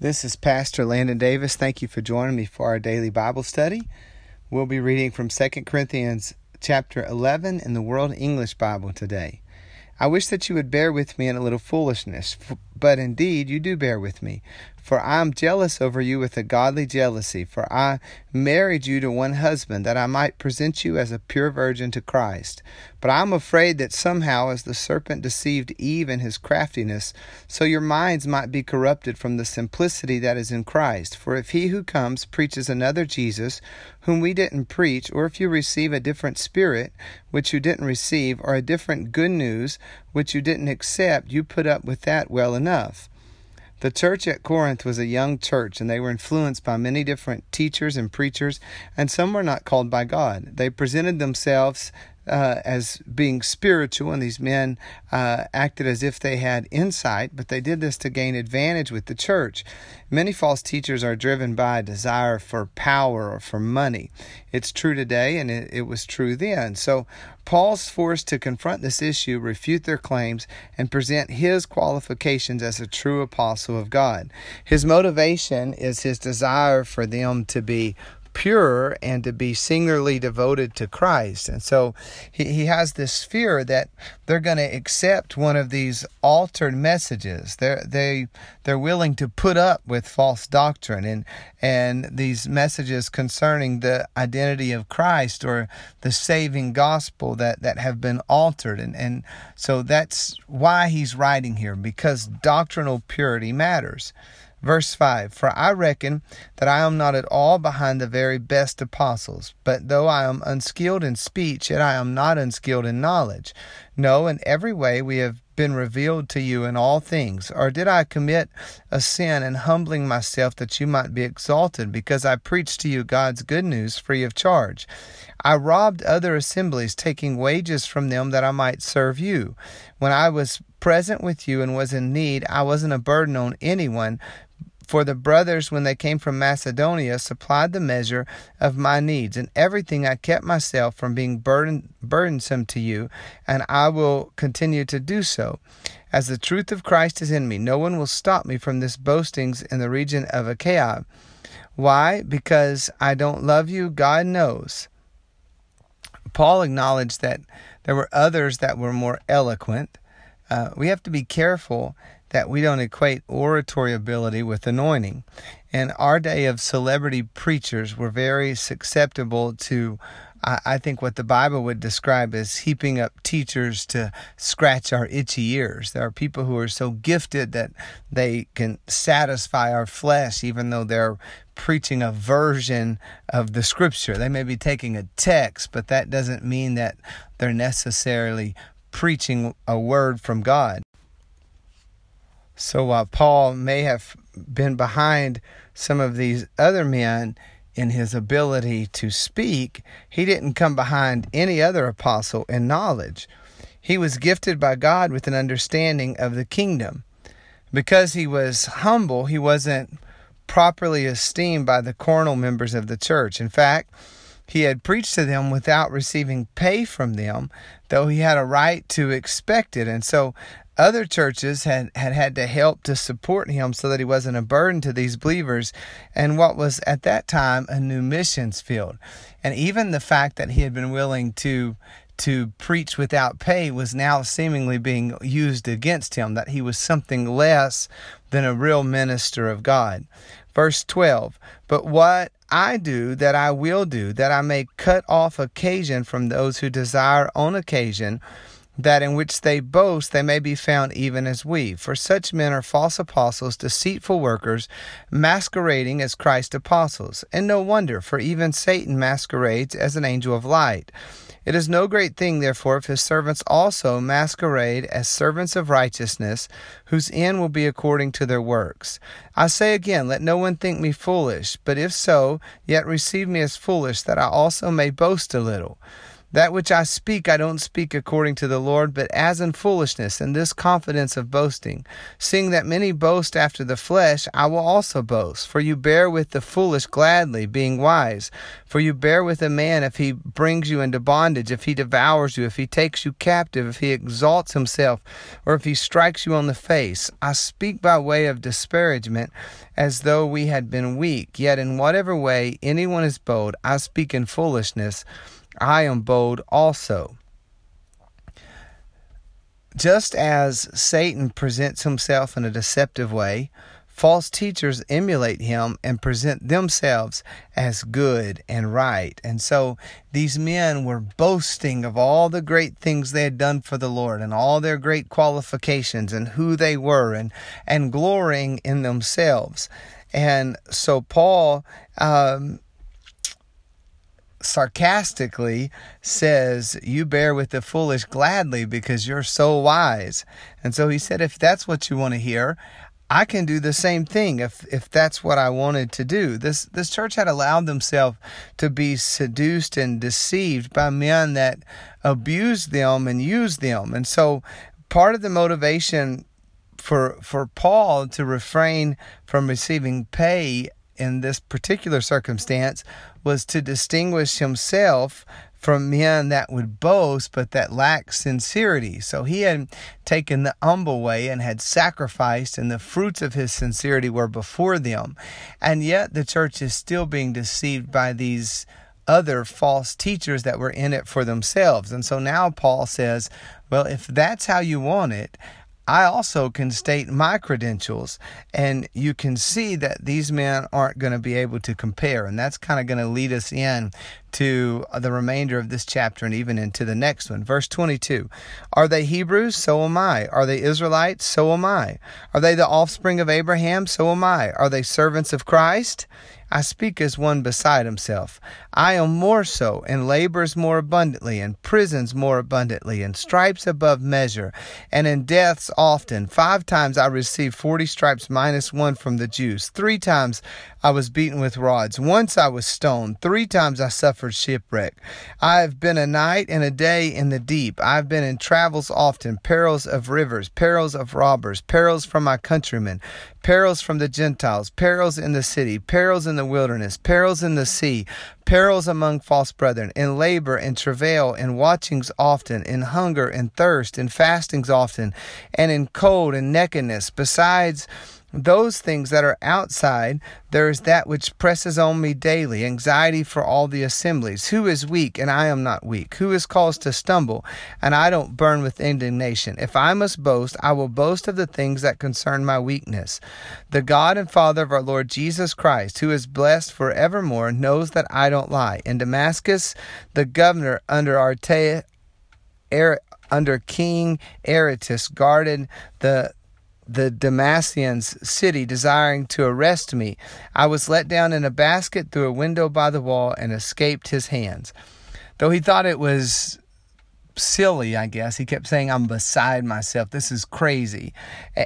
This is Pastor Landon Davis. Thank you for joining me for our daily Bible study. We'll be reading from 2 Corinthians chapter 11 in the World English Bible today. I wish that you would bear with me in a little foolishness, but indeed you do bear with me. For I am jealous over you with a godly jealousy, for I married you to one husband, that I might present you as a pure virgin to Christ. But I am afraid that somehow, as the serpent deceived Eve in his craftiness, so your minds might be corrupted from the simplicity that is in Christ. For if he who comes preaches another Jesus, whom we didn't preach, or if you receive a different spirit, which you didn't receive, or a different good news, which you didn't accept, you put up with that well enough. The church at Corinth was a young church, and they were influenced by many different teachers and preachers, and some were not called by God. They presented themselves uh, as being spiritual, and these men uh, acted as if they had insight, but they did this to gain advantage with the church. Many false teachers are driven by a desire for power or for money. It's true today, and it, it was true then. So Paul's forced to confront this issue, refute their claims, and present his qualifications as a true apostle of God. His motivation is his desire for them to be pure and to be singularly devoted to Christ. And so he, he has this fear that they're going to accept one of these altered messages. They're, they, they're willing to put up with false doctrine and, and these messages concerning the identity of Christ or the saving gospel that, that have been altered. And, and so that's why he's writing here, because doctrinal purity matters. Verse 5 For I reckon that I am not at all behind the very best apostles, but though I am unskilled in speech, yet I am not unskilled in knowledge. No, in every way we have been revealed to you in all things? Or did I commit a sin in humbling myself that you might be exalted, because I preached to you God's good news free of charge? I robbed other assemblies, taking wages from them that I might serve you. When I was present with you and was in need, I wasn't a burden on anyone, for the brothers, when they came from Macedonia, supplied the measure of my needs. and everything I kept myself from being burden, burdensome to you, and I will continue to do so. As the truth of Christ is in me, no one will stop me from this boastings in the region of Achaia. Why? Because I don't love you, God knows. Paul acknowledged that there were others that were more eloquent. Uh, we have to be careful that we don't equate oratory ability with anointing. And our day of celebrity preachers, we're very susceptible to, I think, what the Bible would describe as heaping up teachers to scratch our itchy ears. There are people who are so gifted that they can satisfy our flesh, even though they're preaching a version of the scripture. They may be taking a text, but that doesn't mean that they're necessarily preaching a word from God. So while Paul may have been behind some of these other men in his ability to speak, he didn't come behind any other apostle in knowledge. He was gifted by God with an understanding of the kingdom. Because he was humble, he wasn't properly esteemed by the carnal members of the church. In fact, he had preached to them without receiving pay from them, though he had a right to expect it. And so other churches had, had had to help to support him so that he wasn't a burden to these believers and what was at that time a new missions field. And even the fact that he had been willing to to preach without pay was now seemingly being used against him, that he was something less than a real minister of God. Verse 12 But what I do, that I will do, that I may cut off occasion from those who desire on occasion that in which they boast they may be found even as we. For such men are false apostles, deceitful workers, masquerading as Christ's apostles. And no wonder, for even Satan masquerades as an angel of light. It is no great thing, therefore, if his servants also masquerade as servants of righteousness, whose end will be according to their works. I say again, let no one think me foolish, but if so, yet receive me as foolish, that I also may boast a little. That which I speak, I don't speak according to the Lord, but as in foolishness, in this confidence of boasting. Seeing that many boast after the flesh, I will also boast. For you bear with the foolish gladly, being wise. For you bear with a man if he brings you into bondage, if he devours you, if he takes you captive, if he exalts himself, or if he strikes you on the face. I speak by way of disparagement, as though we had been weak. Yet in whatever way anyone is bold, I speak in foolishness. I am bold also. Just as Satan presents himself in a deceptive way, false teachers emulate him and present themselves as good and right. And so these men were boasting of all the great things they had done for the Lord and all their great qualifications and who they were and, and glorying in themselves. And so Paul um, sarcastically says, You bear with the foolish gladly because you're so wise. And so he said, If that's what you want to hear, I can do the same thing if if that's what I wanted to do. This this church had allowed themselves to be seduced and deceived by men that abused them and used them. And so part of the motivation for for Paul to refrain from receiving pay in this particular circumstance was to distinguish himself from men that would boast but that lacked sincerity. So he had taken the humble way and had sacrificed, and the fruits of his sincerity were before them. And yet the church is still being deceived by these other false teachers that were in it for themselves. And so now Paul says, well, if that's how you want it, I also can state my credentials, and you can see that these men aren't going to be able to compare. And that's kind of going to lead us in to uh, the remainder of this chapter and even into the next one. Verse 22 Are they Hebrews? So am I. Are they Israelites? So am I. Are they the offspring of Abraham? So am I. Are they servants of Christ? I speak as one beside himself. I am more so, and labors more abundantly, and prisons more abundantly, and stripes above measure, and in deaths often. Five times I received forty stripes minus one from the Jews. Three times I was beaten with rods. Once I was stoned. Three times I suffered shipwreck. I have been a night and a day in the deep. I have been in travels often, perils of rivers, perils of robbers, perils from my countrymen, perils from the Gentiles, perils in the city, perils in the wilderness, perils in the sea, perils among false brethren, in labor and travail, in watchings often, in hunger and thirst, in fastings often, and in cold and nakedness, besides those things that are outside, there is that which presses on me daily, anxiety for all the assemblies. Who is weak, and I am not weak? Who is caused to stumble, and I don't burn with indignation? If I must boast, I will boast of the things that concern my weakness. The God and Father of our Lord Jesus Christ, who is blessed forevermore, knows that I don't lie. In Damascus, the governor under Artea, er, under King Aretas guarded the the Damascenes city, desiring to arrest me. I was let down in a basket through a window by the wall and escaped his hands. Though he thought it was silly, I guess. He kept saying, I'm beside myself. This is crazy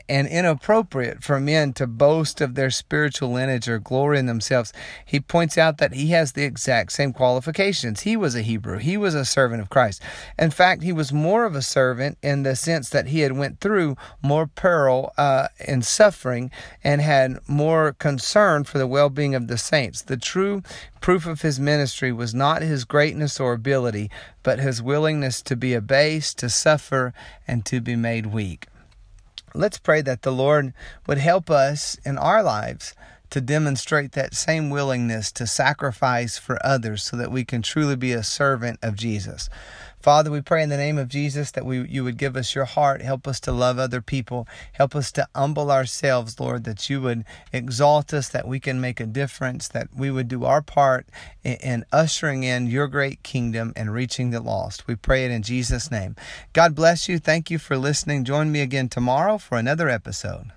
and inappropriate for men to boast of their spiritual lineage or glory in themselves. He points out that he has the exact same qualifications. He was a Hebrew. He was a servant of Christ. In fact, he was more of a servant in the sense that he had went through more peril uh, and suffering and had more concern for the well-being of the saints. The true Proof of his ministry was not his greatness or ability, but his willingness to be abased, to suffer, and to be made weak. Let's pray that the Lord would help us in our lives to demonstrate that same willingness to sacrifice for others so that we can truly be a servant of Jesus. Father, we pray in the name of Jesus that we you would give us your heart, help us to love other people, help us to humble ourselves, Lord, that you would exalt us, that we can make a difference, that we would do our part in, in ushering in your great kingdom and reaching the lost. We pray it in Jesus' name. God bless you. Thank you for listening. Join me again tomorrow for another episode.